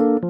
คุ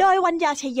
โดยวัญญาชยโย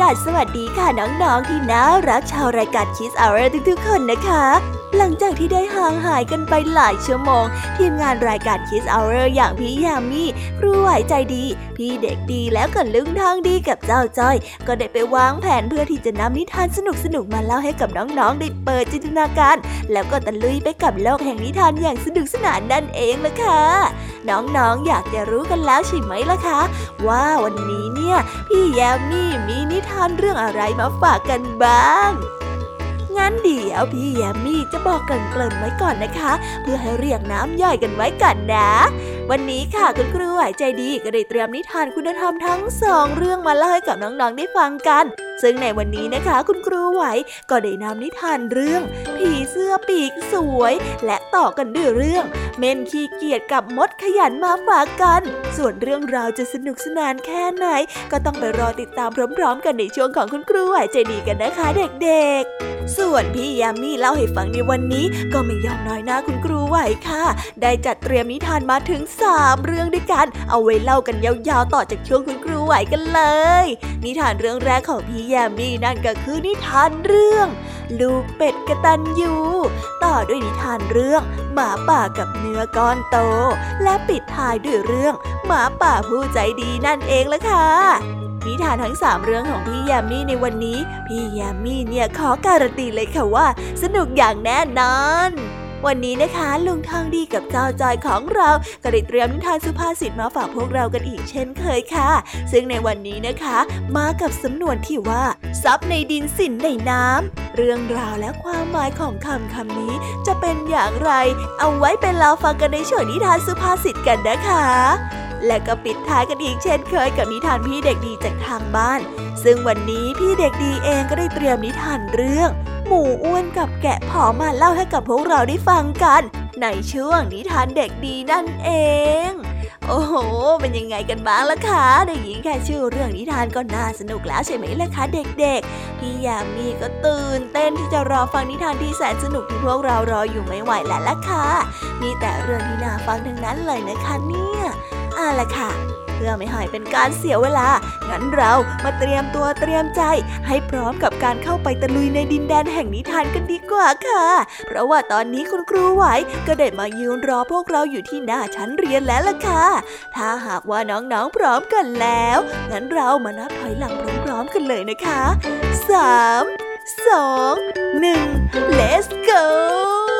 ดัสสวัสดีค่ะน้องๆที่น่ารักชาวรายการคิสอาร์ทุกๆคนนะคะ หลังจากที่ได้ห่างหายกันไปหลายชั่วโมง ทีมงานรายการคิสอาเรอย่างพี่ยามีครูไหวใจดี พี่เด็กดีแล้วก็ลุงทางดีกับเจ้าจ้อย ก็ได้ไปวางแผนเพื่อที่จะนำนิทานสนุกสนุกมาเล่าให้กับน้องๆได้เปิดจินตนาการ แล้วก็ตะลุยไปกับโลกแห่งนิทานอย่างสนุกสนานนั่นเองละค่ะ น้องๆอยากจะรู้กันแล้วใช่ไหมล่ะคะ ว่าวันนี้เนี่ย พี่แยมมีมีนิทานเรื่องอะไรมาฝากกันบ้างงั้นเดี๋ยวพี่แยมมี่จะบอกเกริ่นๆไว้ก่อนนะคะ เพื่อให้เรียกน้ำย่อยกันไว้ก่อนนะ วันนี้ค่ะคุณครูไหวใจดีก็ได้เตรียมนิทานคุณธรรมทั้งสองเรื่องมาเล่าให้กับน้องๆได้ฟังกัน ซึ่งในวันนี้นะคะ คุณครูไหวก็ได้นำนิทานเรื่อง ผีเสื้อปีกสวย และต่อกันด้วยเรื่อง เม่นขี้เกียจกับมดขยันมาฝากกัน ส่วนเรื่องราวจะสนุกสนานแค่ไหน ก็ต้องไปรอติดตามพร้อมๆ กันในช่วงของคุณครูไหวใจดีกันนะคะ เด็กๆ ส่วนพี่ยามีเล่าให้ฟังในวันนี้ ก็ไม่ยอมน้อยหน้าคุณครูไหวค่ะ ได้จัดเตรียมนิทานมาถึงสามเรื่องด้วยกัน เอาไว้เล่ากันยาวๆ ต่อจากช่วงคุณครูไหวกันเลย นิทานเรื่องแรกของพี่แยามีนั่นก็คือนิทานเรื่อง ลูกเป็ดกระตันยูต่อด้วยนิทานเรื่อง หมาป่ากับเนื้อก้อนโต และปิดท้ายด้วยเรื่อง หมาป่าผู้ใจดีนั่นเองละค่ะนิทานทั้งสามเรื่องของพี่ยามีในวันนี้ พี่ยามีเนี่ยขอการันตีเลยค่ะว่า สนุกอย่างแน่นอน วันนี้นะคะ ลุงทองดีกับเจ้าจอยของเราก็ได้เตรียมนิทานสุภาษิตมาฝากพวกเรากันอีกเช่นเคยค่ะ ซึ่งในวันนี้นะคะ มากับสำนวนที่ว่าซับในดินสินในน้ำเรื่องราวและความหมายของคำคำนี้ จะเป็นอย่างไร เอาไว้เป็นเราฟังกันในช่วงนิทานสุภาษิตกันนะคะ และก็ปิดท้ายกันอีกเช่นเคยกับนิทานพี่เด็กดีจากทางบ้าน ซึ่งวันนี้พี่เด็กดีเองก็ได้เตรียมนิทานเรื่อง หมูอ้วนกับแกะผอมมาเล่าให้กับพวกเราได้ฟังกัน ในช่วงนิทานเด็กดีนั่นเองโอ้โห เป็นยังไงกันบ้างล่ะคะได้ยินแค่ชื่อเรื่องนิทานก็น่าสนุกแล้วใช่ไหมล่ะคะเด็กๆ พี่ยามีก็ตื่นเต้นที่จะรอฟังนิทานที่แสนสนุกที่พวกเรารออยู่ไม่ไหวแล้วล่ะค่ะ มีแต่เรื่องที่น่าฟังทั้งนั้นเลยนะคะเนี่ย อะล่ะค่ะ เพื่อไม่ให้เป็นการเสียเวลา งั้นเรามาเตรียมตัวเตรียมใจ ให้พร้อมกับการเข้าไปตะลุยในดินแดนแห่งนิทานกันดีกว่าค่ะ เพราะว่าตอนนี้คุณครูไหวก็ได้มายืนรอพวกเราอยู่ที่หน้าชั้นเรียนแล้วล่ะค่ะ ถ้าหากว่าน้องๆพร้อมกันแล้ว งั้นเรามานับถอยหลังพร้อมๆกันเลยนะคะ 3 2 1 let's go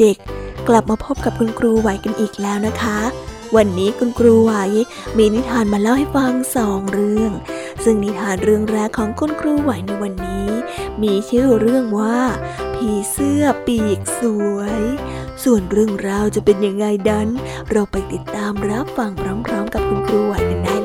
เด็กๆ กลับมาพบกับคุณครูไหวกันอีกแล้วนะคะ วันนี้คุณครูไหวมีนิทานมาเล่าให้ฟังสองเรื่อง ซึ่งนิทานเรื่องแรกของคุณครูไหวในวันนี้ มีชื่อเรื่องว่า ผีเสื้อปีกสวย ส่วนเรื่องราวจะเป็นยังไงดัน เราไปติดตามรับฟังพร้อมๆ กับคุณครูไหวกันได้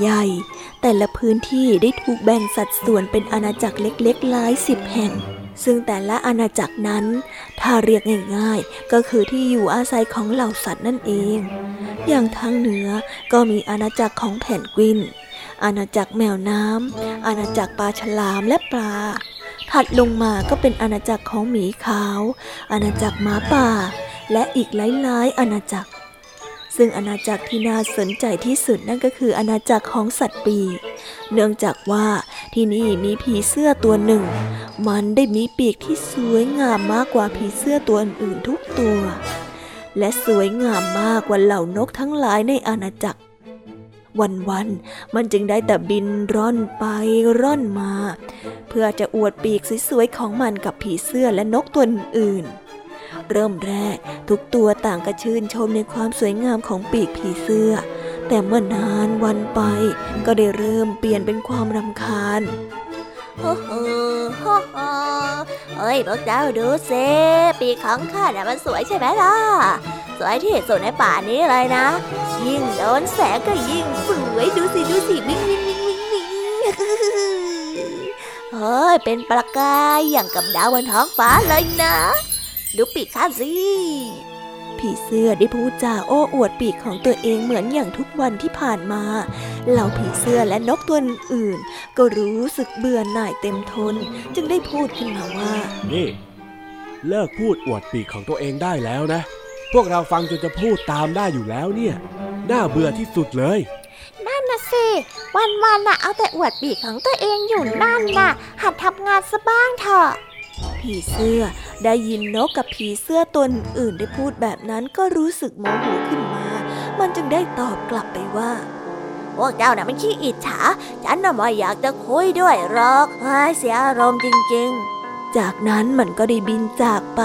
ใหญ่ แต่ละพื้นที่ได้ถูกแบ่งสัดส่วนเป็นอาณาจักรเล็กๆหลายสิบแห่ง ซึ่งแต่ละอาณาจักรนั้น ถ้าเรียกง่ายๆ ก็คือที่อยู่อาศัยของเหล่าสัตว์นั่นเอง อย่างทางเหนือก็มีอาณาจักรของแผ่นกวิน อาณาจักรแมวน้ำ อาณาจักรปลาฉลามและปลา ถัดลงมาก็เป็นอาณาจักรของหมีขาว อาณาจักรหมาป่า และอีกหลายๆอาณาจักร ซึ่งอาณาจักรที่น่าสนใจที่สุดนั่นก็คืออาณาจักรของสัตว์ปีเนื่องจากว่าที่นี่มีผีเสื้อตัวหนึ่ง มันได้มีปีกที่สวยงามมากกว่าผีเสื้อตัวอื่นทุกตัว และสวยงามมากกว่าเหล่านกทั้งหลายในอาณาจักร วันๆมันจึงได้แต่บินร่อนไปร่อนมา เพื่อจะอวดปีกสวยๆของมันกับผีเสื้อและนกตัวอื่น เริ่มแรก ทุกตัวต่างก็ชื่นชมในความสวยงามของปีกผีเสื้อ แต่เมื่อนานวันไป ก็ได้เริ่มเปลี่ยนเป็นความรำคาญโอ้โหเฮ้ยพวกเจ้าดูสิปีกของข้าน่ะมันสวยใช่ไหมล่ะ สวยที่สุดในป่านี้เลยนะ ยิ่งโดนแสงก็ยิ่งสวยดูสิดูสิวิ่งวิ่งวิ่งวิ่งวิ่งเฮ้ยเป็นประกายอย่างกับดาวบนท้องฟ้าเลยนะ ดูปีกข้าสิผีเสื้อได้พูดจาโอ้อวดปีกของตัวเองเหมือนอย่างทุกวันที่ผ่านมาเหล่าผีเสื้อและนกตัวอื่นก็รู้สึกเบื่อหน่ายเต็มทน จึงได้พูดขึ้นมาว่า นี่ เลิกพูดอวดปีกของตัวเองได้แล้วนะ พวกเราฟังจนจะพูดตามได้อยู่แล้วเนี่ย น่าเบื่อที่สุดเลยนั่นนะสิ วันๆน่ะเอาแต่อวดปีกของตัวเองอยู่นั่นน่ะ หัดทำงานซะบ้างเถอะ ผีเสื้อได้ยินนกกับผีเสื้อตัวอื่นได้พูดแบบนั้นก็รู้สึกโมโหขึ้นมา มันจึงได้ตอบกลับไปว่าพวกเจ้าน่ะมันขี้อิจฉา ฉันน่ะไม่อยากจะคุยด้วยหรอกเฮ้ยเสียอารมณ์จริง ๆ จากนั้นมันก็ได้บินจากไป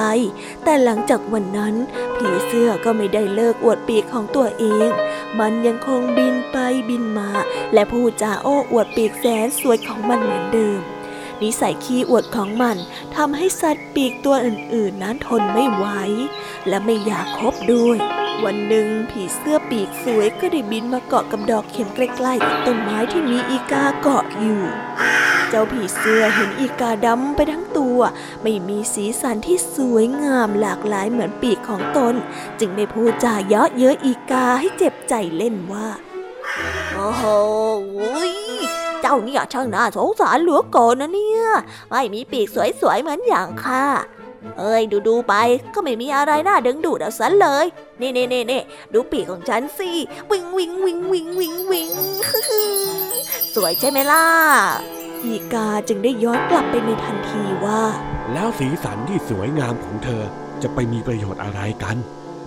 แต่หลังจากวันนั้น ผีเสื้อก็ไม่ได้เลิกอวดปีกของตัวเอง มันยังคงบินไปบินมา และพูดจาโอ้อวดปีกแสนสวยของมันเหมือนเดิม นิสัยขี้อวดของมันทำให้สัตว์ปีกตัวอื่นๆ นั้นทนไม่ไหวและไม่อยากคบด้วย วันหนึ่งผีเสื้อปีกสวยก็ได้บินมาเกาะกับดอกเข็มใกล้ๆกับต้นไม้ที่มีอีกาเกาะอยู่ เจ้าผีเสื้อเห็นอีกาดำไปทั้งตัว ไม่มีสีสันที่สวยงามหลากหลายเหมือนปีกของตน จึงได้พูดจาเยาะเย้ยอีกาให้เจ็บใจเล่นว่าโอ้โห จ้าเนี่ยช่างน่าสงสารเหลือเกินนะเนี่ย ไม่มีปีกสวยๆเหมือนอย่างข้าเอ้ยดูดูๆไปก็ไม่มีอะไรน่าดึงดูดเอาซะเลย นี่นี่นี่นี่ดูปีกของฉันสิวิงวิงวิงวิงวิงวิงสวยใช่ไหมล่ะอีกาจึงได้ย้อนกลับไปในทันทีว่า แล้วสีสันที่สวยงามของเธอจะไปมีประโยชน์อะไรกัน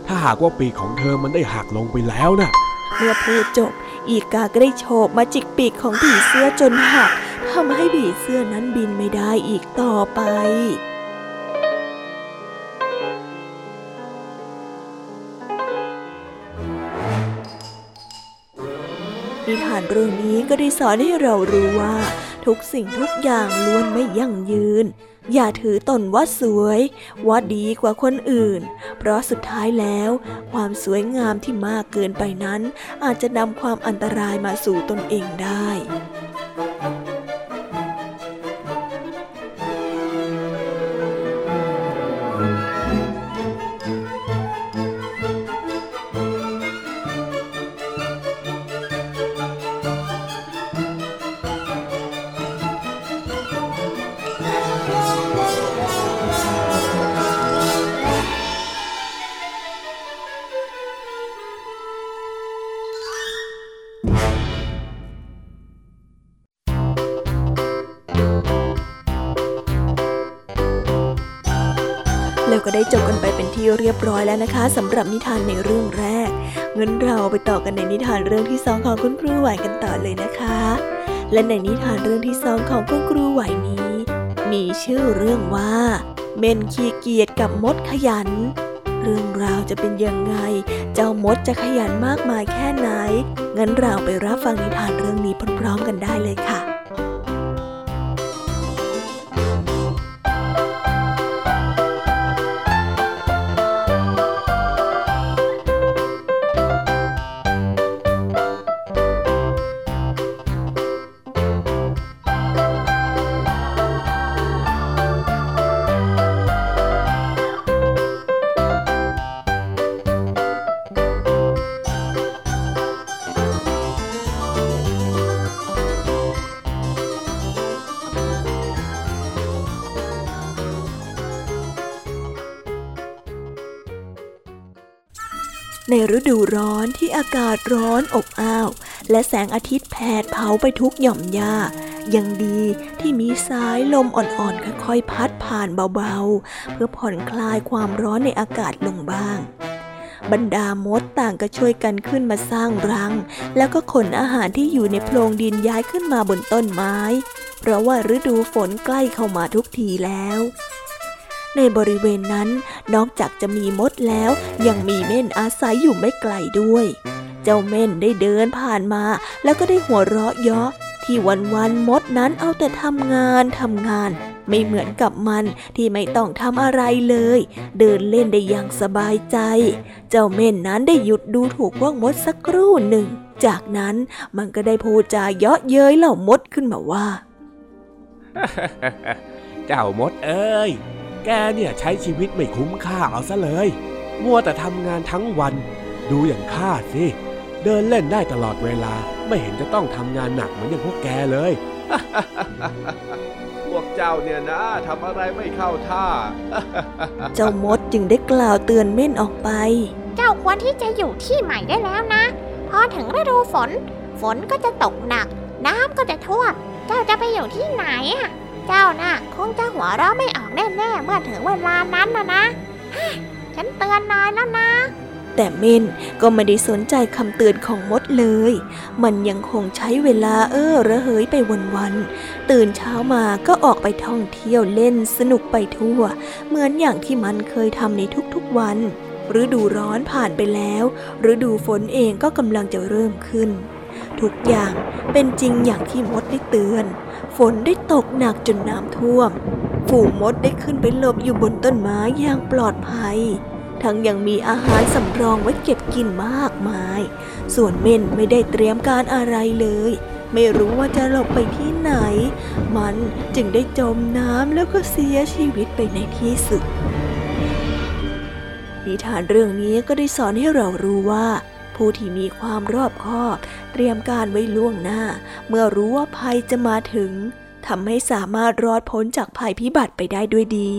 ถ้าหากว่าปีกของเธอมันได้หักลงไปแล้วนะ่ะ เมื่อพูดจบ อีกาก็ได้โฉบมาจิกปีกของผีเสื้อจนหักทำให้ผีเสื้อนั้นบินไม่ได้อีกต่อไปนิทานเรื่องนี้ก็ได้สอนให้เรารู้ว่า ทุกสิ่งทุกอย่างล้วนไม่ยั่งยืน อย่าถือตนว่าสวย ว่าดีกว่าคนอื่น เพราะสุดท้ายแล้ว ความสวยงามที่มากเกินไปนั้น อาจจะนำความอันตรายมาสู่ตนเองได้ เรียบร้อยแล้วนะคะสำหรับนิทานในเรื่องแรกงั้นเราไปต่อกันในนิทานเรื่องที่สองของคุณครูไหวกันต่อเลยนะคะ และในนิทานเรื่องที่สองของคุณครูไหวนี้ มีชื่อเรื่องว่า เมนขี้เกียจกับมดขยัน เรื่องราวจะเป็นยังไง เจ้ามดจะขยันมากมายแค่ไหนงั้นเราไปรับฟังนิทานเรื่องนี้พร้อมๆกันได้เลยค่ะ ฤดูร้อนที่อากาศร้อนอบอ้าว และแสงอาทิตย์แผดเผาไปทุกหย่อมหญ้า ยังดีที่มีสายลมอ่อนๆค่อยๆพัดผ่านเบาๆ เพื่อผ่อนคลายความร้อนในอากาศลงบ้าง บรรดามดต่างก็ช่วยกันขึ้นมาสร้างรัง แล้วก็ขนอาหารที่อยู่ในโพรงดินย้ายขึ้นมาบนต้นไม้ เพราะว่าฤดูฝนใกล้เข้ามาทุกทีแล้ว ในบริเวณนั้นนอกจากจะมีมดแล้ว ยังมีเม่นอาศัยอยู่ไม่ไกลด้วย เจ้าเม่นได้เดินผ่านมา แล้วก็ได้หัวเราะเยาะที่วันวันมดนั้นเอาแต่ทำงานทำงาน ไม่เหมือนกับมันที่ไม่ต้องทำอะไรเลย เดินเล่นได้อย่างสบายใจ เจ้าเม่นนั้นได้หยุดดูถูกพวกมดสักครู่หนึ่ง จากนั้นมันก็ได้พูดจาเยาะเย้ยเหล่ามดขึ้นมาว่า เจ้ามดเอ้ย แกเนี่ยใช้ชีวิตไม่คุ้มค่าเอาซะเลย มัวแต่ทำงานทั้งวัน ดูอย่างข้าสิ เดินเล่นได้ตลอดเวลา ไม่เห็นจะต้องทำงานหนักเหมือนอย่างพวกแกเลย พวกเจ้าเนี่ยนะทำอะไรไม่เข้าท่า เจ้ามดจึงได้กล่าวเตือนเม่นออกไป เจ้าควรที่จะอยู่ที่ใหม่ได้แล้วนะ พอถึงฤดูฝน ฝนก็จะตกหนัก น้ำก็จะท่วม เจ้าจะไปอยู่ที่ไหนอะ เจ้าน่ะคงจะหัวเราะไม่ออกแน่ๆเมื่อถึงเวลานั้นนะนะ ฉันเตือนนายแล้วนะ แต่เม่นก็ไม่ได้สนใจคำเตือนของมดเลย มันยังคงใช้เวลาเออระเหยไปวันๆ ตื่นเช้ามาก็ออกไปท่องเที่ยวเล่นสนุกไปทั่ว เหมือนอย่างที่มันเคยทำในทุกๆวัน ฤดูร้อนผ่านไปแล้ว ฤดูฝนเองก็กำลังจะเริ่มขึ้น ทุกอย่างเป็นจริงอย่างที่มดได้เตือน ฝนได้ตกหนักจนน้ำท่วม ฝูงมดได้ขึ้นไปหลบอยู่บนต้นไม้อย่างปลอดภัย ทั้งยังมีอาหารสำรองไว้เก็บกินมากมาย ส่วนเม่นไม่ได้เตรียมการอะไรเลย ไม่รู้ว่าจะหลบไปที่ไหน มันจึงได้จมน้ำแล้วก็เสียชีวิตไปในที่สุดนิทานเรื่องนี้ก็ได้สอนให้เรารู้ว่า ผู้ที่มีความรอบคอบเตรียมการไว้ล่วงหน้า เมื่อรู้ว่าภัยจะมาถึงทำให้สามารถรอดพ้นจากภัยพิบัติไปได้ด้วยดี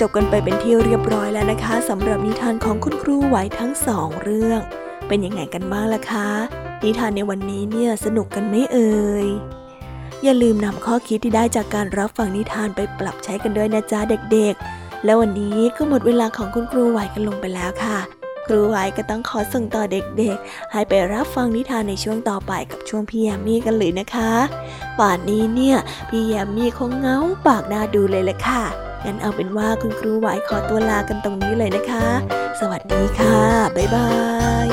จบกันไปเป็นที่เรียบร้อยแล้วนะคะสำหรับนิทานของคุณครูไหวทั้งสองเรื่อง เป็นยังไงกันบ้างล่ะคะ นิทานในวันนี้เนี่ยสนุกกันไหมเอ่ยอย่าลืมนำข้อคิดที่ได้จากการรับฟังนิทานไปปรับใช้กันด้วยนะจ๊ะเด็กๆ แล้ววันนี้ก็หมดเวลาของคุณครูไหวกันลงไปแล้วค่ะ ครูไหวก็ต้องขอส่งต่อเด็กๆ ให้ไปรับฟังนิทานในช่วงต่อไปกับช่วงพี่ยามีกันเลยนะคะ ป่านนี้เนี่ยพี่ยามีคงเงาปากน่าดูเลยแหละค่ะ งั้นเอาเป็นว่าคุณครูไหวขอตัวลากันตรงนี้เลยนะคะ สวัสดีค่ะ บ๊ายบาย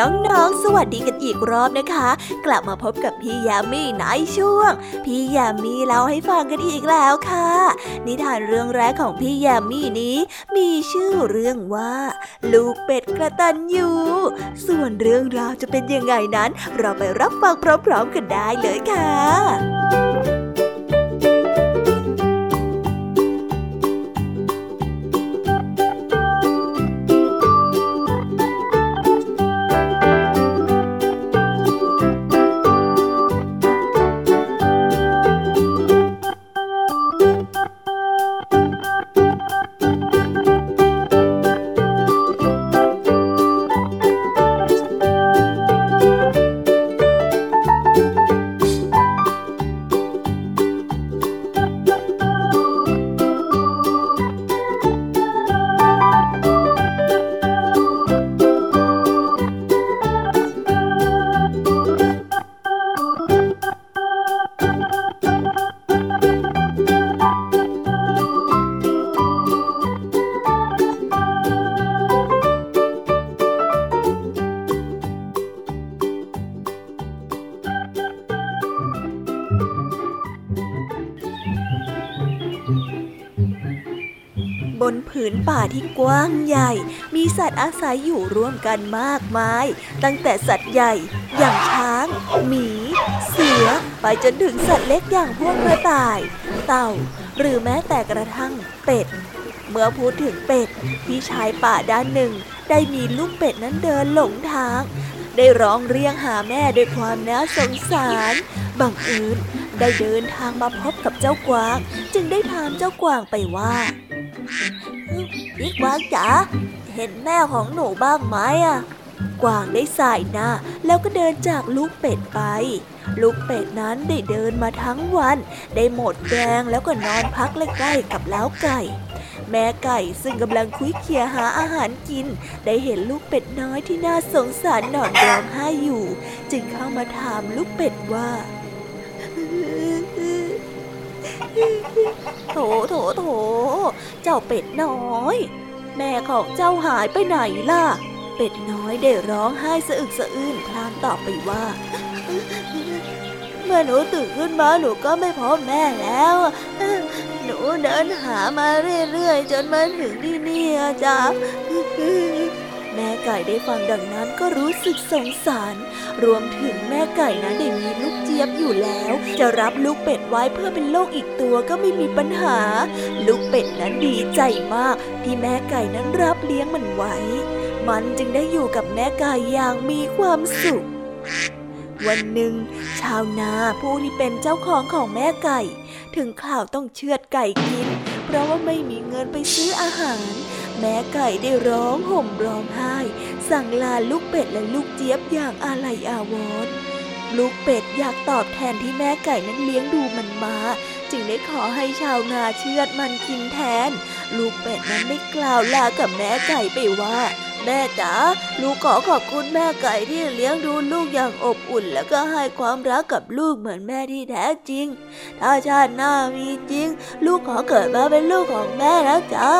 น้องๆ สวัสดีกันอีกรอบนะคะ กลับมาพบกับพี่ยามีในช่วง พี่ยามีเล่าให้ฟังกันอีกแล้วค่ะ นิทานเรื่องแรกของพี่ยามีนี้ มีชื่อเรื่องว่า ลูกเป็ดกระตันยูส่วนเรื่องราวจะเป็นยังไงนั้น เราไปรับฟังพร้อมๆกันได้เลยค่ะ ป่าที่กว้างใหญ่ มีสัตว์อาศัยอยู่ร่วมกันมากมาย ตั้งแต่สัตว์ใหญ่ อย่างช้าง หมี เสือ ไปจนถึงสัตว์เล็กอย่างพวกกระต่าย เต่า หรือแม้แต่กระทั่งเป็ด เมื่อพูดถึงเป็ดพี่ชายป่าด้านหนึ่ง ได้มีลูกเป็ดนั้นเดินหลงทาง ได้ร้องเรียกหาแม่ด้วยความน่าสงสาร บังเอิญได้เดินทางมาพบกับเจ้ากวาง จึงได้ถามเจ้ากวางไปว่า พี่กวางจ๋าเห็นแม่ของหนูบ้างไหมอะ กวางได้สายหน้าแล้วก็เดินจากลูกเป็ดไป ลูกเป็ดนั้นได้เดินมาทั้งวัน ได้หมดแรงแล้วก็นอนพักใกล้ๆกับเล้าไก่ แม่ไก่ซึ่งกำลังคุยเคียหาอาหารกิน ได้เห็นลูกเป็ดน้อยที่น่าสงสารนอนร้องไห้อยู่ จึงเข้ามาถามลูกเป็ดว่า โถโถโถ เจ้าเป็ดน้อย แม่ของเจ้าหายไปไหนล่ะ เป็ดน้อยได้ร้องไห้สะอึกสะอื้นพลางตอบไปว่า เมื่อหนูตื่นขึ้นมาหนูก็ไม่พบแม่แล้ว หนูเดินหามาเรื่อยๆ จนมาถึงที่นี่อะจ้ะ แม่ไก่ได้ฟังดังนั้นก็รู้สึกสงสาร รวมถึงแม่ไก่นั้นได้มีลูกเจี๊ยบอยู่แล้ว จะรับลูกเป็ดไว้เพื่อเป็นโลกอีกตัวก็ไม่มีปัญหา ลูกเป็ดนั้นดีใจมาก ที่แม่ไก่นั้นรับเลี้ยงมันไว้ มันจึงได้อยู่กับแม่ไก่อย่างมีความสุขวันหนึ่ง ชาวนาผู้ที่เป็นเจ้าของของแม่ไก่ ถึงข่าวต้องเชือดไก่กิน เพราะว่าไม่มีเงินไปซื้ออาหาร แม่ไก่ได้ร้องห่มร้องไห้ สั่งลาลูกเป็ดและลูกเจี๊ยบอย่างอาลัยอาวรณ์ลูกเป็ดอยากตอบแทนที่แม่ไก่นั้นเลี้ยงดูมันมา จึงได้ขอให้ชาวนาเชือดมันกินแทน ลูกเป็ดนั้นได้กล่าวลากับแม่ไก่ไปว่า แม่จ๋าลูกขอขอบคุณแม่ไก่ที่เลี้ยงดูลูกอย่างอบอุ่น และก็ให้ความรักกับลูกเหมือนแม่ที่แท้จริง ถ้าชาติหน้ามีจริง ลูกขอเกิดมาเป็นลูกของแม่นะจ๊ะ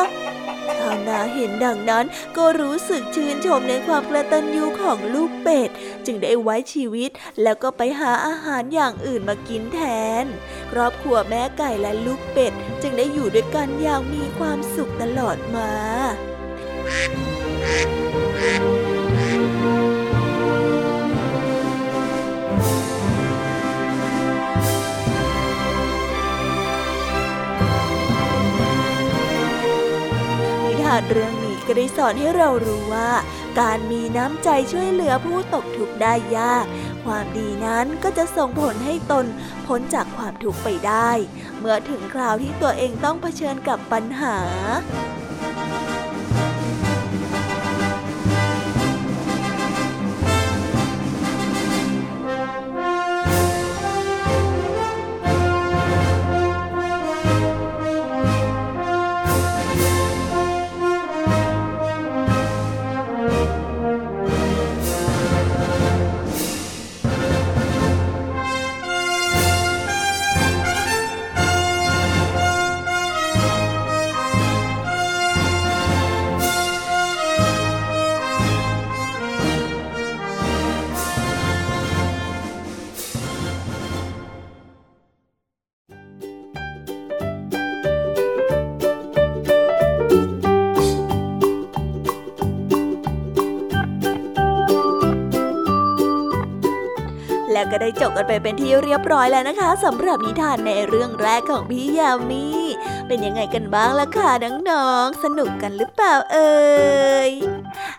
ชาวนาเห็นดังนั้นก็รู้สึกชื่นชมในความกระตันยูของลูกเป็ด จึงได้ไว้ชีวิตแล้วก็ไปหาอาหารอย่างอื่นมากินแทน ครอบครัวแม่ไก่และลูกเป็ด จึงได้อยู่ด้วยกันอย่างมีความสุขตลอดมา นิทานเรื่องนี้ก็ได้สอนให้เรารู้ว่า การมีน้ำใจช่วยเหลือผู้ตกทุกข์ได้ยาก ความดีนั้นก็จะส่งผลให้ตนพ้นจากความทุกข์ไปได้ เมื่อถึงคราวที่ตัวเองต้องเผชิญกับปัญหา ก็ได้จบกันไปเป็นที่เรียบร้อยแล้วนะคะสำหรับนิทานในเรื่องแรกของพี่ยามีเป็นยังไงกันบ้างล่ะคะน้องๆสนุกกันหรือเปล่าเอ่ย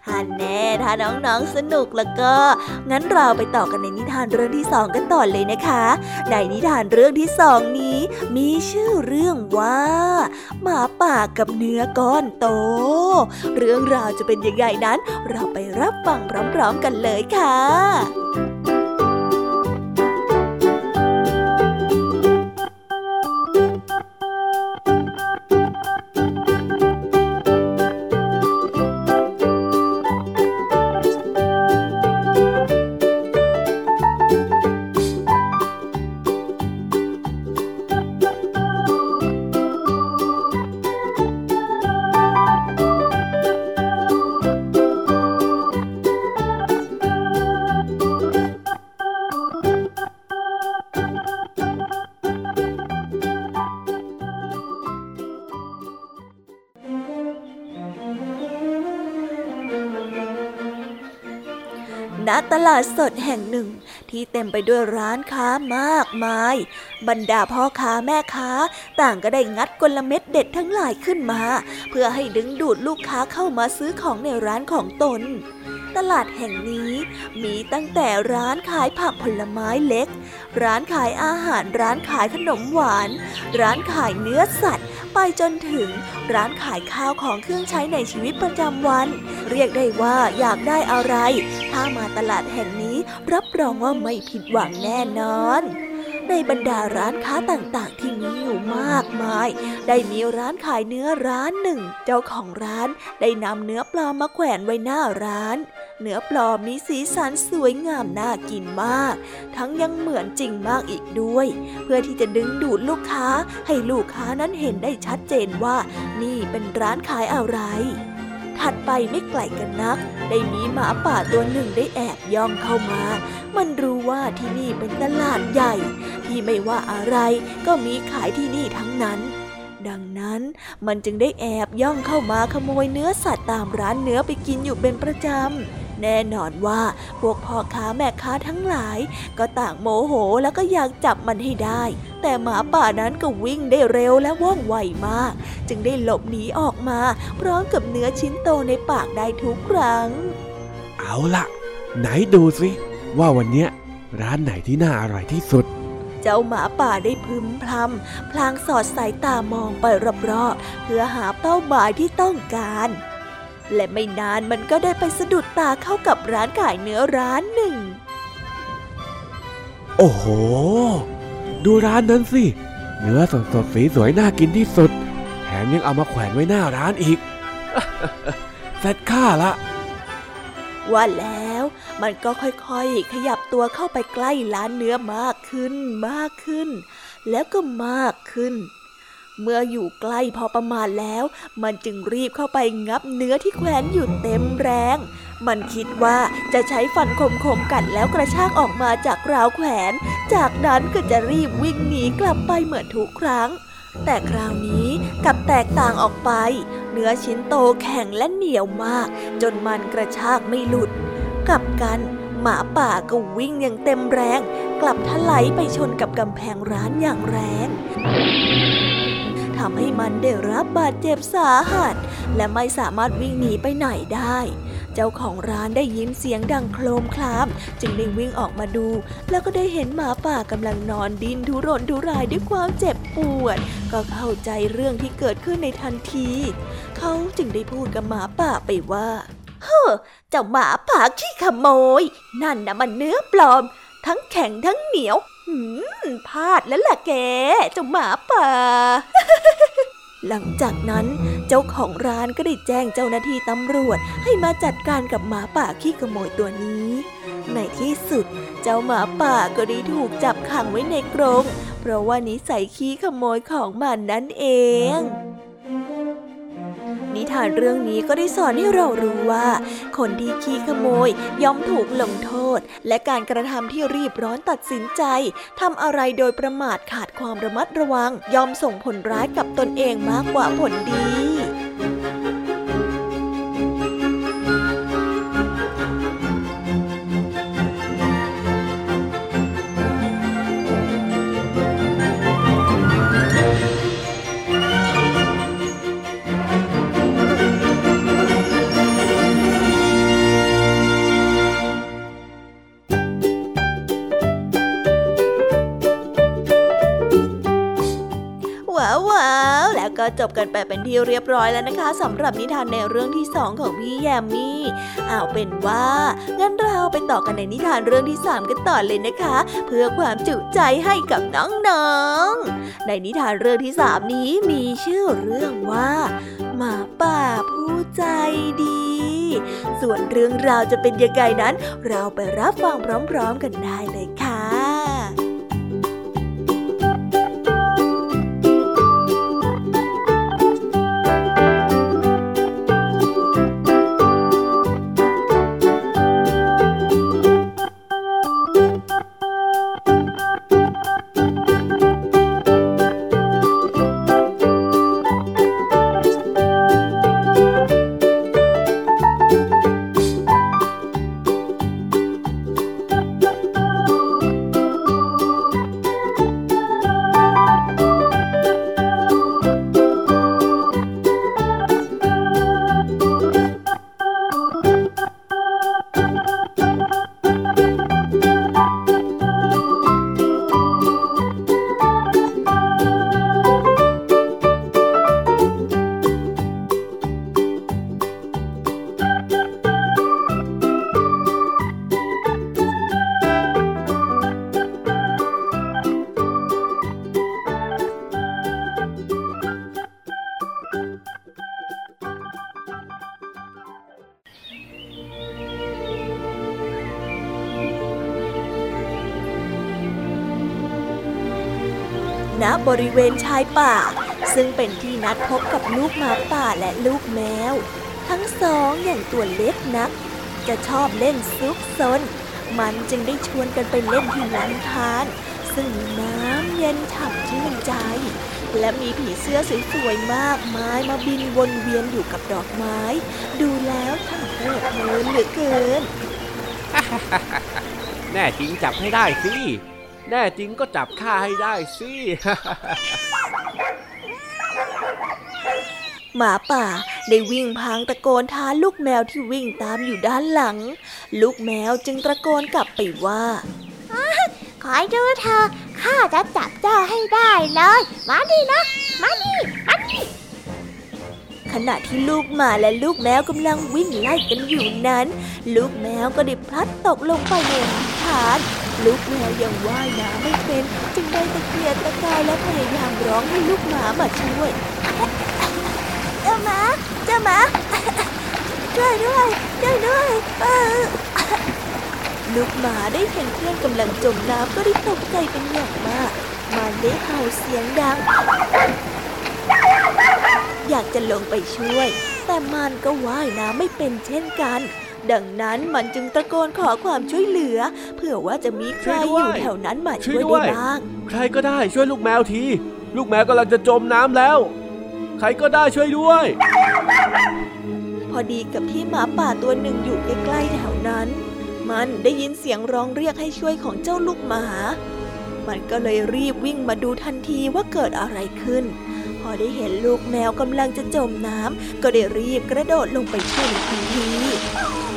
ฮันแน่ถ้าน้องๆสนุกแล้วก็ งั้นเราไปต่อกันในนิทานเรื่องที่สองกันต่อเลยนะคะ ในนิทานเรื่องที่สองนี้ มีชื่อเรื่องว่า หมาป่ากับเนื้อก้อนโต เรื่องราวจะเป็นยังไงนั้น เราไปรับฟังพร้อมๆกันเลยค่ะ ตลาดสดแห่งหนึ่ง ที่เต็มไปด้วยร้านค้ามากมาย บรรดาพ่อค้าแม่ค้า ต่างก็ได้งัดกลเม็ดเด็ดทั้งหลายขึ้นมา เพื่อให้ดึงดูดลูกค้าเข้ามาซื้อของในร้านของตน ตลาดแห่งนี้ มีตั้งแต่ร้านขายผักผลไม้เล็ก ร้านขายอาหารร้านขายขนมหวาน ร้านขายเนื้อสัตว์ ไปจนถึงร้านขายข้าวของเครื่องใช้ในชีวิตประจำวัน เรียกได้ว่าอยากได้อะไร ถ้ามาตลาดแห่งนี้รับรองว่าไม่ผิดหวังแน่นอนในบรรดาร้านค้าต่างๆ ที่มีอยู่มากมาย ได้มีร้านขายเนื้อร้านหนึ่ง เจ้าของร้านได้นำเนื้อปลอมมาแขวนไว้หน้าร้าน เนื้อปลอมมีสีสันสวยงามน่ากินมาก ทั้งยังเหมือนจริงมากอีกด้วย เพื่อที่จะดึงดูดลูกค้าให้ลูกค้านั้นเห็นได้ชัดเจนว่า นี่เป็นร้านขายอะไร ถัดไปไม่ไกลกันนัก ได้มีหมาป่าตัวหนึ่งได้แอบย่องเข้ามา มันรู้ว่าที่นี่เป็นตลาดใหญ่ ที่ไม่ว่าอะไรก็มีขายที่นี่ทั้งนั้นดังนั้นมันจึงได้แอบย่องเข้ามาขโมยเนื้อสัตว์ตามร้านเนื้อไปกินอยู่เป็นประจำ แน่นอนว่าพวกพ่อค้าแม่ค้าทั้งหลาย ก็ต่างโมโหแล้วก็อยากจับมันให้ได้ แต่หมาป่านั้นก็วิ่งได้เร็วและว่องไวมาก จึงได้หลบหนีออกมา พร้อมกับเนื้อชิ้นโตในปากได้ทุกครั้ง เอาล่ะไหนดูสิว่าวันเนี้ยร้านไหนที่น่าอร่อยที่สุด เจ้าหมาป่าได้พึมพำพลางสอดสายตามองไปรอบๆเพื่อหาเป้าหมายที่ต้องการ และไม่นานมันก็ได้ไปสะดุดตาเข้ากับร้านขายเนื้อร้านหนึ่ง โอ้โห ดูร้านนั้นสิ เนื้อสดสดๆสีสวยน่ากินที่สุด แถมยังเอามาแขวนไว้หน้าร้านอีกเสร็จข้าละ ว่าแล้วมันก็ค่อยๆ ขยับตัวเข้าไปใกล้ร้านเนื้อมากขึ้นมากขึ้น แล้วก็มากขึ้น เมื่ออยู่ใกล้พอประมาณแล้ว มันจึงรีบเข้าไปงับเนื้อที่แขวนอยู่เต็มแรง มันคิดว่าจะใช้ฟันคมๆกัดแล้วกระชากออกมาจากราวแขวน จากนั้นก็จะรีบวิ่งหนีกลับไปเหมือนทุกครั้ง แต่คราวนี้กับแตกต่างออกไป เนื้อชิ้นโตแข็งและเหนียวมาก จนมันกระชากไม่หลุดกลับกันหมาป่าก็วิ่งอย่างเต็มแรง กลับทะไหลไปชนกับกำแพงร้านอย่างแรง ทำให้มันได้รับบาดเจ็บสาหัส และไม่สามารถวิ่งหนีไปไหนได้ เจ้าของร้านได้ยินเสียงดังโครมคราม จึงได้วิ่งออกมาดู แล้วก็ได้เห็นหมาป่ากำลังนอนดิ้นทุรนทุรายด้วยความเจ็บปวด ก็เข้าใจเรื่องที่เกิดขึ้นในทันที เขาจึงได้พูดกับหมาป่าไปว่าเฮ้อเจ้าหมาป่าขี้ขโมย นั่นนะมันเนื้อปลอม ทั้งแข็งทั้งเหนียว หืมพลาดแล้วล่ะแกเจ้าหมาป่า หลังจากนั้นเจ้าของร้านก็ได้แจ้งเจ้าหน้าที่ตำรวจให้มาจัดการกับหมาป่าขี้ขโมยตัวนี้ ในที่สุดเจ้าหมาป่าก็ได้ถูกจับขังไว้ในกรง เพราะว่านิสัยขี้ขโมยของมันนั่นเอง นิทานเรื่องนี้ก็ได้สอนให้เรารู้ว่า คนที่ขี้ขโมยย่อมถูกลงโทษ และการกระทำที่รีบร้อนตัดสินใจทำอะไรโดยประมาทขาดความระมัดระวัง ย่อมส่งผลร้ายกับตนเองมากกว่าผลดี ก็จบกันไปเป็นที่เรียบร้อยแล้วนะคะสำหรับนิทานในเรื่องที่สองของพี่แยมมี่เอาเป็นว่างั้นเราไปต่อกันในนิทานเรื่องที่สามกันต่อเลยนะคะ เพื่อความจุใจให้กับน้องๆในนิทานเรื่องที่สามนี้มีชื่อเรื่องว่า หมาป่าผู้ใจดี ส่วนเรื่องราวจะเป็นยังไงนั้น เราไปรับฟังพร้อม ๆ กันได้เลยค่ะ ริเวณชายป่า ซึ่งเป็นที่นัดพบกับลูกหมาป่าและลูกแมว ทั้งสองอย่างตัวเล็กนัก จะชอบเล่นซุกซน มันจึงได้ชวนกันไปเล่นที่ลำธารซึ่งมีน้ำเย็นฉ่ำชื่นใจ และมีผีเสื้อสวยๆมากมายมาบินวนเวียนอยู่กับดอกไม้ ดูแล้วช่างเพลิดเพลินเหลือเกิน แน่จริงจับให้ได้สิ แน่จริงก็จับข้าให้ได้สิ หมาป่าได้วิ่งพางตะโกนท้าลูกแมวที่วิ่งตามอยู่ด้านหลัง ลูกแมวจึงตะโกนกลับไปว่าคอยดูเธอ ข้าจะจับเจ้าให้ได้เลย มาดินะ มาดิมาดิขณะที่ลูกหมาและลูกแมวกำลังวิ่งไล่กันอยู่นั้น ลูกแมวก็ได้พลัดตกลงไปใน ลำธารลูกแมวยังว่ายน้ำไม่เป็น จึงได้ตะเกียกตะกายและพยายามร้องให้ลูกหมามาช่วย เจ้าหมาเจ้าหมาช่วยด้วยช่วยด้วยเออลูกหมาได้เห็นเพื่อนกำลังจมน้ำก็ได้ตกใจเป็นอย่างมาก มันได้เห่าเสียงดัง อยากจะลงไปช่วย แต่มันก็ว่ายน้ำไม่เป็นเช่นกัน ดังนั้นมันจึงตะโกนขอความช่วยเหลือ เผื่อว่าจะมีใครช่วยด้วยอยู่แถวนั้นมาช่ช่ววยยด้ได้วยบ้าง ใครก็ได้ช่วยลูกแมวที ลูกแมวกำลังจะจมน้ำแล้ว ใครก็ได้ช่วยด้วย พอดีกับที่หมาป่าตัวหนึ่งอยู่ใกล้ๆแถวนั้น มันได้ยินเสียงร้องเรียกให้ช่วยของเจ้าลูกหมา มันก็เลยรีบวิ่งมาดูทันทีว่าเกิดอะไรขึ้นพอได้เห็นลูกแมวกำลังจะจมน้ำก็ได้รีบกระโดดลงไปช่วยในทันที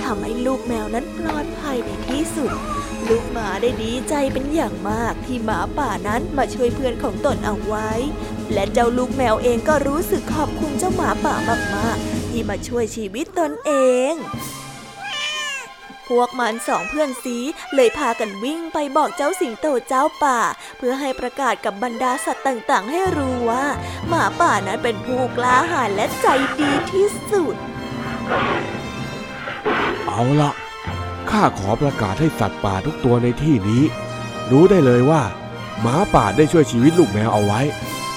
ทำให้ลูกแมวนั้นปลอดภัยในที่สุด ลูกหมาได้ดีใจเป็นอย่างมากที่หมาป่านั้นมาช่วยเพื่อนของตนเอาไว้ และเจ้าลูกแมวเองก็รู้สึกขอบคุณเจ้าหมาป่ามากๆ ที่มาช่วยชีวิตตนเองพวกมันสองเพื่อนซีเลยพากันวิ่งไปบอกเจ้าสิงโตเจ้าป่า เพื่อให้ประกาศกับบรรดาสัตว์ต่างๆ ให้รู้ว่า หมาป่านั้นเป็นผู้กล้าหาญและใจดีที่สุด เอาละข้าขอประกาศให้สัตว์ป่าทุกตัวในที่นี้ รู้ได้เลยว่า หมาป่าได้ช่วยชีวิตลูกแมวเอาไว้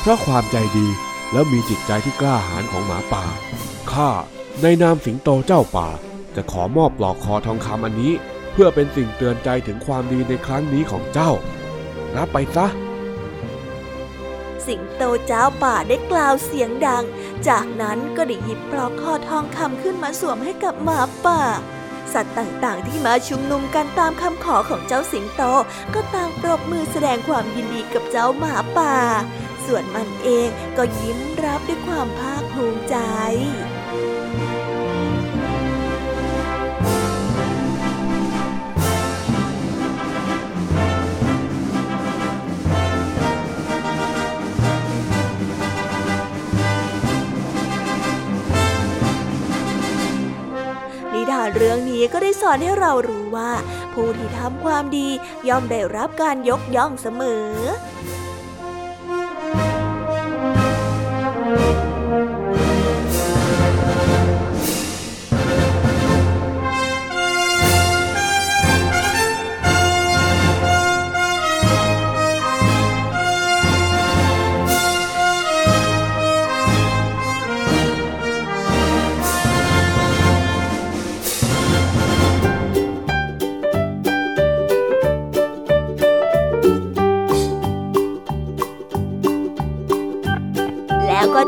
เพราะความใจดีและมีจิตใจที่กล้าหาญของหมาป่าข้าในนามสิงโตเจ้าป่า จะขอมอบปลอกคอทองคำอันนี้ เพื่อเป็นสิ่งเตือนใจถึงความดีในครั้งนี้ของเจ้า รับไปซะ สิงโตเจ้าป่าได้กล่าวเสียงดัง จากนั้นก็ได้หยิบปลอกคอทองคำขึ้นมาสวมให้กับหมาป่า สัตว์ต่างๆ ที่มาชุมนุมกันตามคำขอของเจ้าสิงโต ก็ต่างปรบมือแสดงความยินดีกับเจ้าหมาป่า ส่วนมันเองก็ยิ้มรับด้วยความภาคภูมิใจ เรื่องนี้ก็ได้สอนให้เรารู้ว่า ผู้ที่ทำความดีย่อมได้รับการยกย่องเสมอ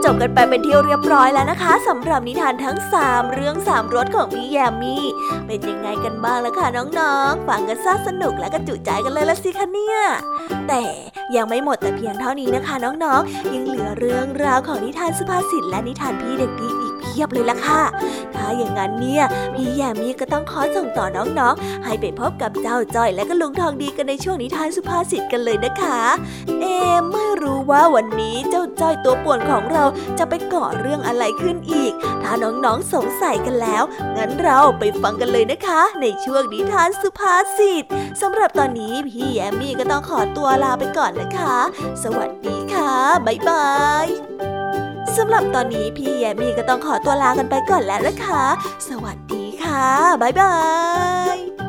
จบกันไปเป็นที่เรียบร้อยแล้วนะคะสำหรับนิทานทั้ง 3 เรื่อง 3รสของพี่แยมมี่เป็นยังไงกันบ้างล่ะคะน้องๆฟังกันซาสนุกและก็จุใจกันเลยละสิคะเนี่ย แต่ยังไม่หมดแต่เพียงเท่านี้นะคะ น้องๆ ยังเหลือเรื่องราวของนิทานสุภาษิตและนิทานพี่เด็กดีอีก พียบเลยล่ะค่ะ ถ้าอย่างนั้นเนี่ย พี่แยมมี่ก็ต้องขอส่งต่อน้องๆ ให้ไปพบกับเจ้าจ้อยและก็ลุงทองดีกันในช่วงนิทานสุภาษิตกันเลยนะคะ เอไม่รู้ว่าวันนี้เจ้าจ้อยตัวป่วนของเราจะไปก่อเรื่องอะไรขึ้นอีก ถ้าน้องๆสงสัยกันแล้ว งั้นเราไปฟังกันเลยนะคะ ในช่วงนิทานสุภาษิตสำหรับตอนนี้พี่แอมมี่ก็ต้องขอตัวลาไปก่อนนะคะ สวัสดีค่ะ บ๊ายบาย สำหรับตอนนี้พี่แยมมี่ก็ต้องขอตัวลากันไปก่อนแล้วนะคะ สวัสดีค่ะ บ๊ายบาย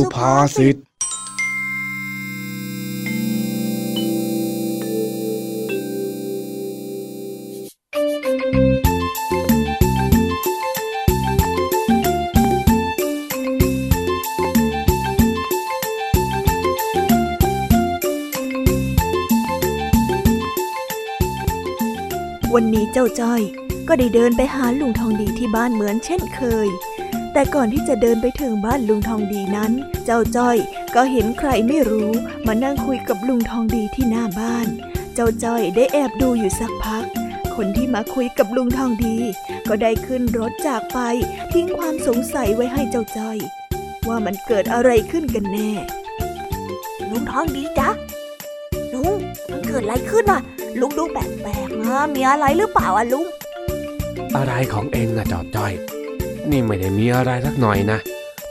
สุภาษิตวันนี้เจ้าจ้อย ก็ได้เดินไปหาลุงทองดีที่บ้านเหมือนเช่นเคย แต่ก่อนที่จะเดินไปถึงบ้านลุงทองดีนั้น เจ้าจ้อยก็เห็นใครไม่รู้มานั่งคุยกับลุงทองดีที่หน้าบ้าน เจ้าจ้อยได้แอบดูอยู่สักพัก คนที่มาคุยกับลุงทองดี ก็ได้ขึ้นรถจากไป ทิ้งความสงสัยไว้ให้เจ้าจ้อย ว่ามันเกิดอะไรขึ้นกันแน่ ลุงทองดีจ๊ะลุงมันเกิดอะไรขึ้นอะ ลุงดูแปลกๆนะมีอะไรหรือเปล่าอะลุง อะไรของเองอะจอดจ้อย นี่ไม่ได้มีอะไรสักหน่อยนะ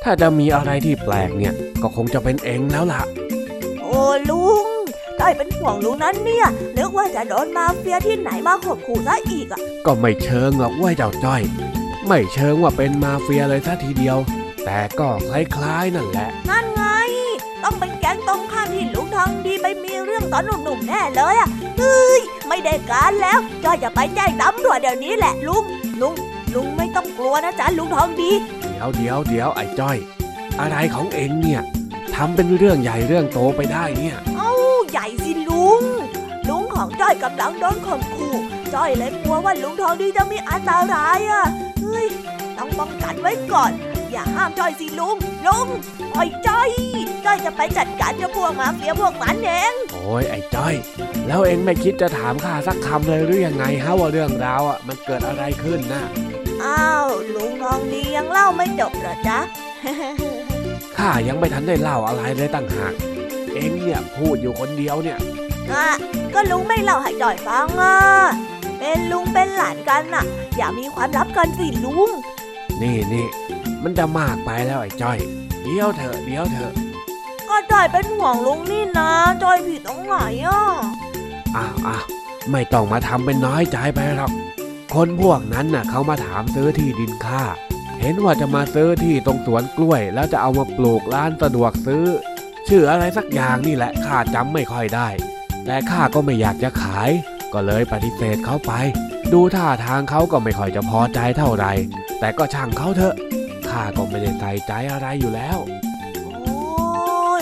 ถ้าจะมีอะไรที่แปลกเนี่ย ก็คงจะเป็นเองแล้วล่ะ โอ้ลุงต้อยเป็นห่วงลุงนั้นเนี่ยนึกว่าจะโดนมาเฟียที่ไหนมาข่มขู่ซะอีกอะ ก็ไม่เชิงหรอกเว่าเจ้าจ้อย ไม่เชิงว่าเป็นมาเฟียเลยซะทีเดียว แต่ก็คล้ายๆนั่นแหละ นั่นไง ต้องเป็นแก๊งตรงข้ามที่ลุงทองดีไปมีเรื่องตอนหนุ่มๆแน่เลยอะเฮ้ยไม่ได้การแล้วจ้อยจะไปแจ้งตำรวจเดี๋ยวนี้แหละลุงลุง ลุงไม่ต้องกลัวนะจ๊ะลุงทองดี เดี๋ยวเดี๋ยวเดี๋ยวไอ้จ้อย อะไรของเองเนี่ยทำเป็นเรื่องใหญ่เรื่องโตไปได้เนี่ย เอ้าใหญ่สิลุง ลุงของจ้อยกำลังโดนข่มขู่จ้อยเลยกลัวว่าลุงทองดีจะมีอันตรายอะเฮ้ยต้องป้องกันไว้ก่อน อย่าห้ามจ้อยสิลุงลุงปล่อยจ้อยจ้อยจะไปจัดการกับพวกมาเฟียพวกมันเองโอ้ยไอ้จ้อย แล้วเองไม่คิดจะถามข้าสักคำเลยหรือยังไงฮะว่าเรื่องราวอะมันเกิดอะไรขึ้นนะ อ้าวลุงทองดียังเล่าไม่จบเหรอจ๊ะข้ายังไม่ทันได้เล่าอะไรเลยตั้งหาก เองเนี่ยพูดอยู่คนเดียวเนี่ยอะก็ลุงไม่เล่าให้จ้อยฟังอะเป็นลุงเป็นหลานกันน่ะ อย่ามีความลับกันสิลุง นี่นี่มันจะมากไปแล้วไอ้จ้อย เดี๋ยวเถอะเดี๋ยวเถอะก็จ้อยเป็นห่วงลุงนี่นะจ้อยผิดตรงไหนอะอ้าวอ้าวไม่ต้องมาทำเป็นน้อยใจไปหรอก คนพวกนั้นน่ะเขามาถามซื้อที่ดินข้าเห็นว่าจะมาซื้อที่ตรงสวนกล้วย แล้วจะเอามาปลูกร้านสะดวกซื้อ ชื่ออะไรสักอย่างนี่แหละข้าจำไม่ค่อยได้ แต่ข้าก็ไม่อยากจะขาย ก็เลยปฏิเสธเขาไป ดูท่าทางเขาก็ไม่ค่อยจะพอใจเท่าไหร่แต่ก็ช่างเขาเถอะข้าก็ไม่ได้ใส่ใจอะไรอยู่แล้ว โอ้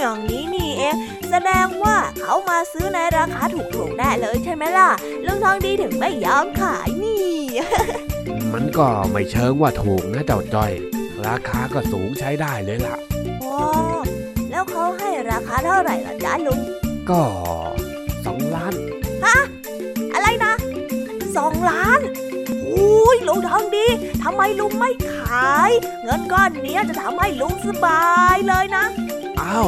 อย่างนี้น เองแสดงว่าเขามาซื้อในราคาถูกๆแน่เลยใช่ไหมล่ะ ลุงทองดีถึงไม่ยอมขายนี่ มันก็ไม่เชิงว่าถูกนะเจ้าจ้อย ราคาก็สูงใช้ได้เลยล่ะโอ้แล้วเขาให้ราคาเท่าไหร่ล่ะจ๊ะลุง ก็สองล้านอะไรนะสองล้านอุ้ยลุงทองดีทำไมลุงไม่ขาย เงินก้อนเนี้ยจะทำให้ลุงสบายเลยนะ อ้าว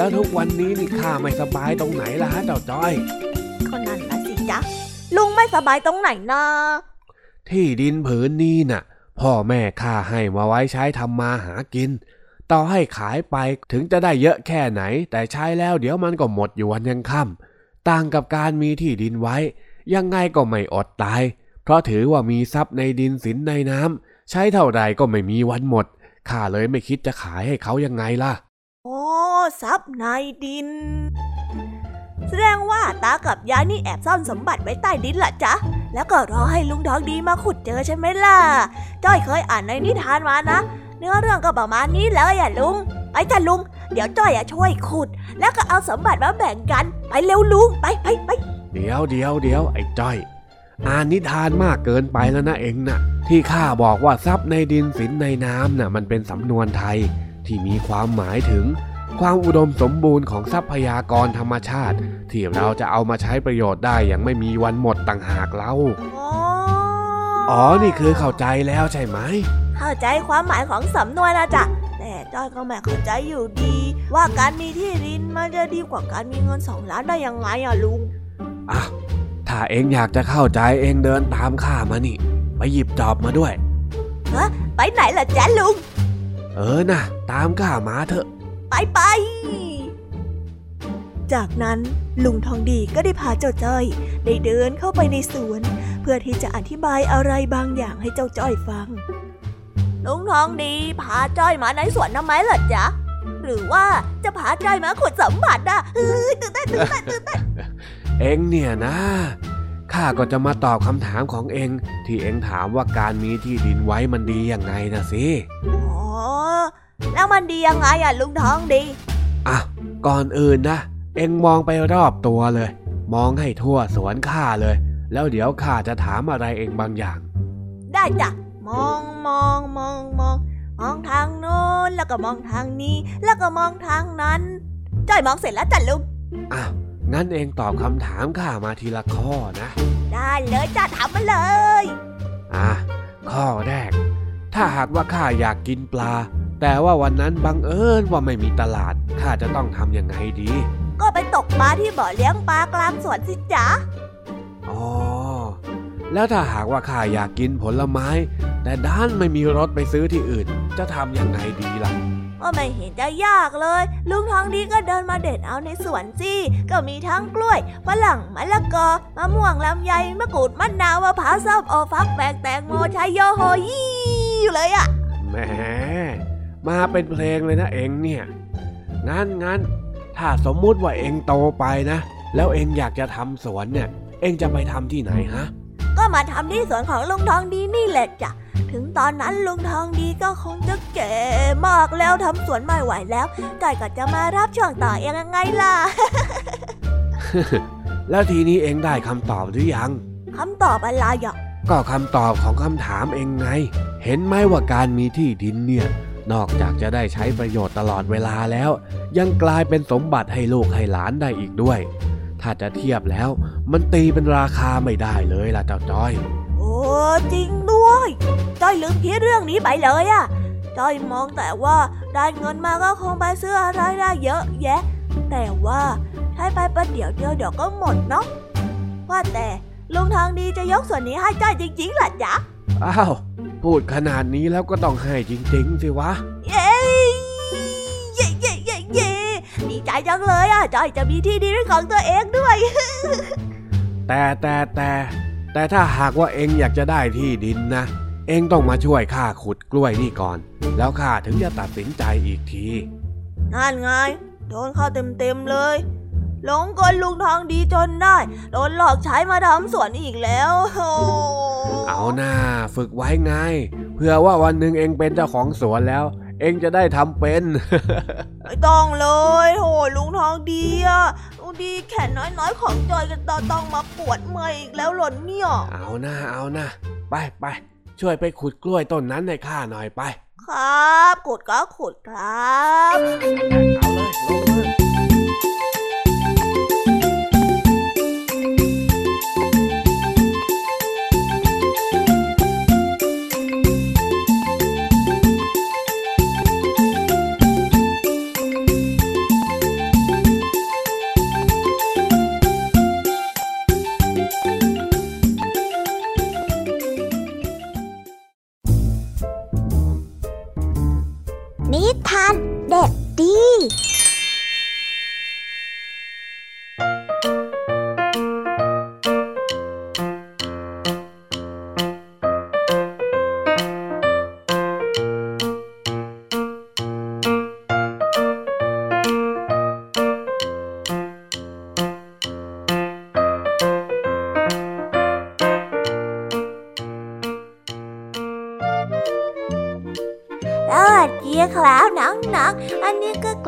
แล้วทุกวันนี้นี่ข้าไม่สบายตรงไหนล่ะฮะเจ้าจ้อยก็นั่นนะสิจ๊ะลุงไม่สบายตรงไหนนะที่ดินผืนนี้น่ะ พ่อแม่ข้าให้มาไว้ใช้ทำมาหากิน ต่อให้ขายไปถึงจะได้เยอะแค่ไหน แต่ใช้แล้วเดี๋ยวมันก็หมดอยู่วันยังค่ำต่างกับการมีที่ดินไว้ ยังไงก็ไม่อดตาย เพราะถือว่ามีทรัพย์ในดินสินในน้ำใช้เท่าใดก็ไม่มีวันหมดข้าเลยไม่คิดจะขายให้เขายังไงล่ะ โอ้ทรัพย์ในดิน แสดงว่าตากับยายนี่แอบซ่อนสมบัติไว้ใต้ดินล่ะจ๊ะ แล้วก็รอให้ลุงทองดีมาขุดเจอใช่ไหมล่ะ จ้อยเคยอ่านในนิทานมานะ เนื้อเรื่องก็ประมาณนี้เลยอะลุง ไปจ้ะลุง เดี๋ยวจ้อยอะช่วยขุด แล้วก็เอาสมบัติมาแบ่งกัน ไปเร็วลุง ไปไปไป เดี๋ยวเดี๋ยวเดี๋ยวไอ้จ้อยอ่านนิทานมากเกินไปแล้วนะเองนะ่ะ ที่ข้าบอกว่าทรัพย์ในดินสินในน้ำน่ะ มันเป็นสำนวนไทย ที่มีความหมายถึง ความอุดมสมบูรณ์ของทรัพยากรธรรมชาติ ที่เราจะเอามาใช้ประโยชน์ได้อย่างไม่มีวันหมดต่างหากเล่าอ๋ออ๋อ นี่คือเข้าใจแล้วใช่ไหม เข้าใจความหมายของสำนวนนะจ๊ะแต่จ้อยก็ไม่เข้าใจอยู่ดี ว่าการมีที่ดินมันจะดีกว่าการมีเงินสองล้านได้ยังไงอะลุงอะถ้าเองอยากจะเข้าใจเองเดินตามข้ามานี่ ไปหยิบจอบมาด้วยไปไหนล่ะจ๊ะลุง เออนะตามข้ามาเถอะ ไปไปจากนั้นลุงทองดีก็ได้พาเจ้าจ้อย ได้เดินเข้าไปในสวน เพื่อที่จะอธิบายอะไรบางอย่างให้เจ้าจ้อยฟัง ลุงทองดีพาจ้อยมาในสวนทำไมล่ะจ๊ะหรือว่าจะพาจ้อยมาขุดสมบัติอะเฮ้ยตื่นเต้นตื่นเต้นตื่นเต้นเองเนี่ยนะข้าก็จะมาตอบคำถามของเองที่เองถามว่าการมีที่ดินไว้มันดียังไงนะสิ อ๋อ แล้วมันดียังไงอะลุงทองดี อะ ก่อนอื่นนะ เองมองไปรอบตัวเลย มองให้ทั่วสวนข้าเลย แล้วเดี๋ยวข้าจะถามอะไรเองบางอย่าง ได้จ้ะ มองมองมองมอง มองทางโน้นแล้วก็มองทางนี้ แล้วก็มองทางนั้นจ้อยมองเสร็จแล้วจ้ะลุงอะงั้นเองตอบคำถามข้ามาทีละข้อนะ ได้เลยจ้ะถามมาเลย อะข้อแรก ถ้าหากว่าข้าอยากกินปลา แต่ว่าวันนั้นบังเอิญว่าไม่มีตลาด ข้าจะต้องทำยังไงดี ก็ไปตกปลาที่บ่อเลี้ยงปลากลางสวนสิจ๊ะ อ๋อ แล้วถ้าหากว่าข้าอยากกินผลไม้ แต่ด้านไม่มีรถไปซื้อที่อื่น จะทำยังไงดีล่ะก็ไม่เห็นจะยากเลย ลุงทองดีก็เดินมาเด็ดเอาในสวนสิก็มีทั้งกล้วยฝรั่งมะละกอมะม่วงลำไยมะกรูดมะนาวมะพร้าวส้มโอฟักแปงแตงโมชัยโยโฮยี่อยู่เลยอะแหม มาเป็นเพลงเลยนะเองเนี่ย งั้นงั้นถ้าสมมุติว่าเองโตไปนะ แล้วเองอยากจะทำสวนเนี่ย เองจะไปทำที่ไหนฮะ ก็มาทำที่สวนของลุงทองดีนี่แหละจ้ะถึงตอนนั้นลุงทองดีก็คงจะแก่มากแล้วทำสวนไม่ไหวแล้วจ่อยก็จะมารับช่วงต่อเองยังไงล่ะ แล้วทีนี้เองได้คำตอบหรือยังคำตอบอะไรอะก็คำตอบของคำถามเองไง เห็นไหมว่าการมีที่ดินเนี่ย นอกจากจะได้ใช้ประโยชน์ตลอดเวลาแล้ว ยังกลายเป็นสมบัติให้ลูกให้หลานได้อีกด้วย ถ้าจะเทียบแล้ว มันตีเป็นราคาไม่ได้เลยล่ะเจ้าจ้อย โอ้จริงด้วยจ้อยลืมคิดเรื่องนี้ไปเลยอะจ้อยมองแต่ว่าได้เงินมาก็คงไปซื้ออะไรได้เยอะแยะ แต่ว่าใช้ไปประเดี๋ยวเดียวเดี๋ยวก็หมดเนาะว่าแต่ลุงทางดีจะยกส่วนนี้ให้จ้อยจริงๆเหรอจ๊ะอ้าว พูดขนาดนี้แล้วก็ต้องให้จริงๆสิวะ เย้เย้เย้เย้เย้ดีใจจังเลยอะจ้อยจะมีที่ดินเป็นของตัวเองด้วย แต่แต่แต่แต่ถ้าหากว่าเองอยากจะได้ที่ดินนะ เองต้องมาช่วยข้าขุดกล้วยนี่ก่อน แล้วข้าถึงจะตัดสินใจอีกที นั่นไง โดนเข้าเต็มๆเลย หลงกลลุงทองดีจนได้โดนหลอกใช้มาทำสวนอีกแล้วโอ้เอาหน้าฝึกไว้ไงเพื่อว่าวันหนึ่งเองเป็นเจ้าของสวนแล้ว เองจะได้ทำเป็นไม่ต้องเลยโหลุงทองดีอะลุงดีแขนน้อยๆของจอยกันต่อต้องมาปวดเมื่อยอีกแล้วหล่นเนี่ยเอาหน้าเอาหน้าไปไปช่วยไปขุดกล้วยต้นนั้นให้ข้าหน่อยไป ครับขุดก็ขุดครับเอาเลยลงมือ เด็กดี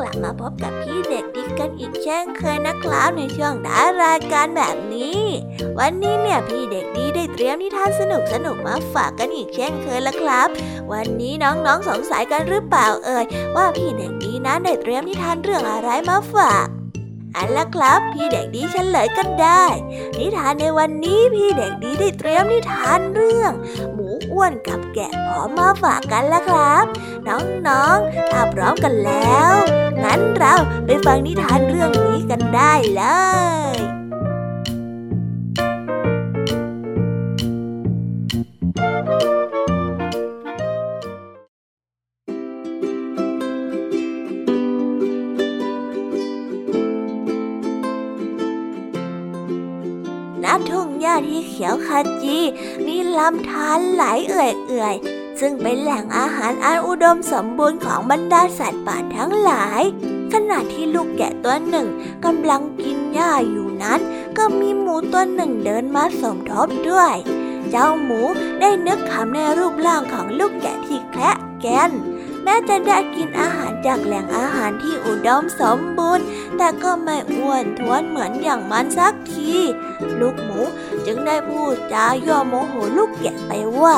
กลับมาพบกับพี่เด็กดีกันอีกเช่นเคยนะครับในช่วงท้ายรายการแบบนี้ วันนี้เนี่ยพี่เด็กดีได้เตรียมนิทานสนุกสนุกๆมาฝากกันอีกเช่นเคยล้วครับ วันนี้น้องๆสงสัยกันหรือเปล่าเอ่ยว่าพี่เด็กดีนั้นได้เตรียมนิทานเรื่องอะไรมาฝากอันละครับ พี่เด็กดีเฉลยกันได้ นิทานในวันนี้พี่เด็กดีได้เตรียมนิทานเรื่อง หมูอ้วนกับแกะพร้อมมาฝากกันล้วครับ น้องๆ ถ้าพร้อมกันแล้ว งั้นเราไปฟังนิทานเรื่องนี้กันได้เลยณทุ่งหญ้าที่เขียวขจีมีลำธารไหลเอื่อยๆ ซึ่งเป็นแหล่งอาหารอันอุดมสมบูรณ์ของบรรดาสัตว์ป่าทั้งหลาย ขณะที่ลูกแกะตัวหนึ่งกำลังกินหญ้าอยู่นั้น ก็มีหมูตัวหนึ่งเดินมาสมทบด้วย เจ้าหมูได้นึกคำในรูปร่างของลูกแกะที่แคระแกนแม้จะได้กินอาหารจากแหล่งอาหารที่อุดมสมบูรณ์ แต่ก็ไม่อ้วนท้วนเหมือนอย่างมันสักที ลูกหมูจึงได้พูดจาย่อโมโหลูกแกะไปว่า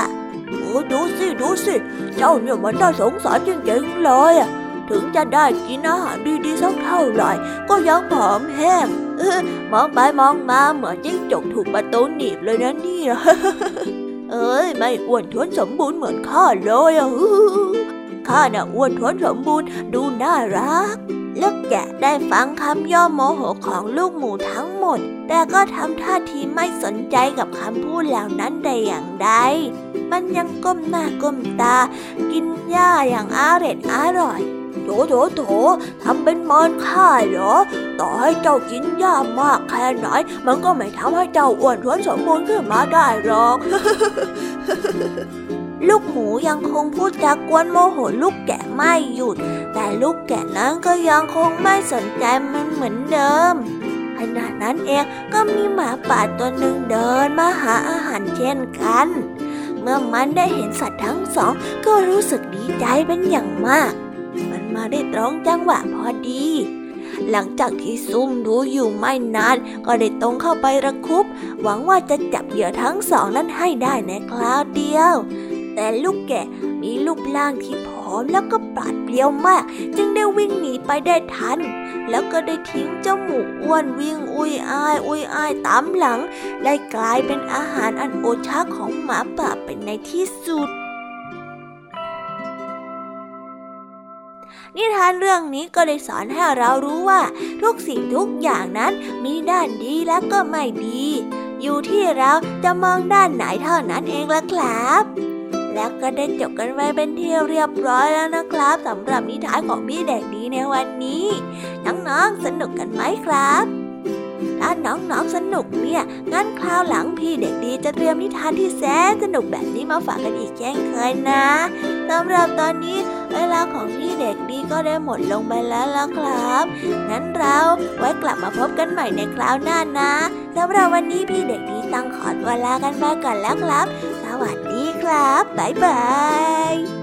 อดูสิดูสิเจ้าเนี่ยมันน่าสงสารจริงๆเลยอะถึงจะได้กินอาหารดีๆสักเท่าไหร่ ก็ยังผอมแห้งเออมองไปมองมาเหมือนจิ้งจกถูกประตูหนีบเลยนะเนี่ยเอ้ยไม่อ้วนท้วนสมบูรณ์เหมือนข้าเลยอะข้าน่ะอ้วนท้วนสมบูรณ์ดูน่ารัก ลูกแกะได้ฟังคำย่อโมโหของลูกหมูทั้งหมด แต่ก็ทำท่าทีไม่สนใจกับคำพูดเหล่านั้นแต่อย่างใด มันยังก้มหน้าก้มตา กินหญ้าอย่างอาเร็ดอร่อยโถโถโถทำเป็นมอนข้าเหรอ ต่อให้เจ้ากินหญ้ามากแค่ไหน มันก็ไม่ทำให้เจ้าอ้วนท้วนสมบูรณ์ขึ้นมาได้หรอก ลูกหมูยังคงพูดจากวนโมโหลูกแกะไม่หยุด แต่ลูกแกะนั้นก็ยังคงไม่สนใจมันเหมือนเดิมขณะนั้นเองก็มีหมาป่าตัวหนึ่งเดินมาหาอาหารเช่นกัน เมื่อมันได้เห็นสัตว์ทั้งสองก็รู้สึกดีใจเป็นอย่างมาก มันมาได้ตรงจังหวะพอดีหลังจากที่ซุ่มดูอยู่ไม่นาน ก็ได้ตรงเข้าไประคุบ หวังว่าจะจับเหยื่อทั้งสองนั้นให้ได้ในคราวเดียว แต่ลูกแกะมีรูปร่างที่ผอมแล้วก็ปราดเปรียวมาก จึงได้วิ่งหนีไปได้ทัน แล้วก็ได้ทิ้งเจ้าหมูอ้วนวิ่งอุยอายอุยอายตามหลัง ได้กลายเป็นอาหารอันโอชะของหมาป่าเป็นในที่สุดนิทานเรื่องนี้ก็ได้สอนให้เรารู้ว่า ทุกสิ่งทุกอย่างนั้นมีด้านดีและก็ไม่ดี อยู่ที่เราจะมองด้านไหนเท่านั้นเองละครับ แล้วก็ได้จบกันไปเป็นที่เรียบร้อยแล้วนะครับสำหรับนิทานของพี่เด็กดีในวันนี้ น้องๆสนุกกันไหมครับถ้าน้องๆสนุกเนี่ย งั้นคราวหลังพี่เด็กดีจะเตรียมนิทานที่แสนสนุกแบบนี้มาฝากกันอีกเช่นเคยนะสำหรับตอนนี้เวลาของพี่เด็กดีก็ได้หมดลงไปแล้วล่ะครับ งั้นเราไว้กลับมาพบกันใหม่ในคราวหน้านะสำหรับวันนี้พี่เด็กดีต้องขอตัวลากันไปก่อนแล้วครับ สวัสดี ครับ บ๊ายบาย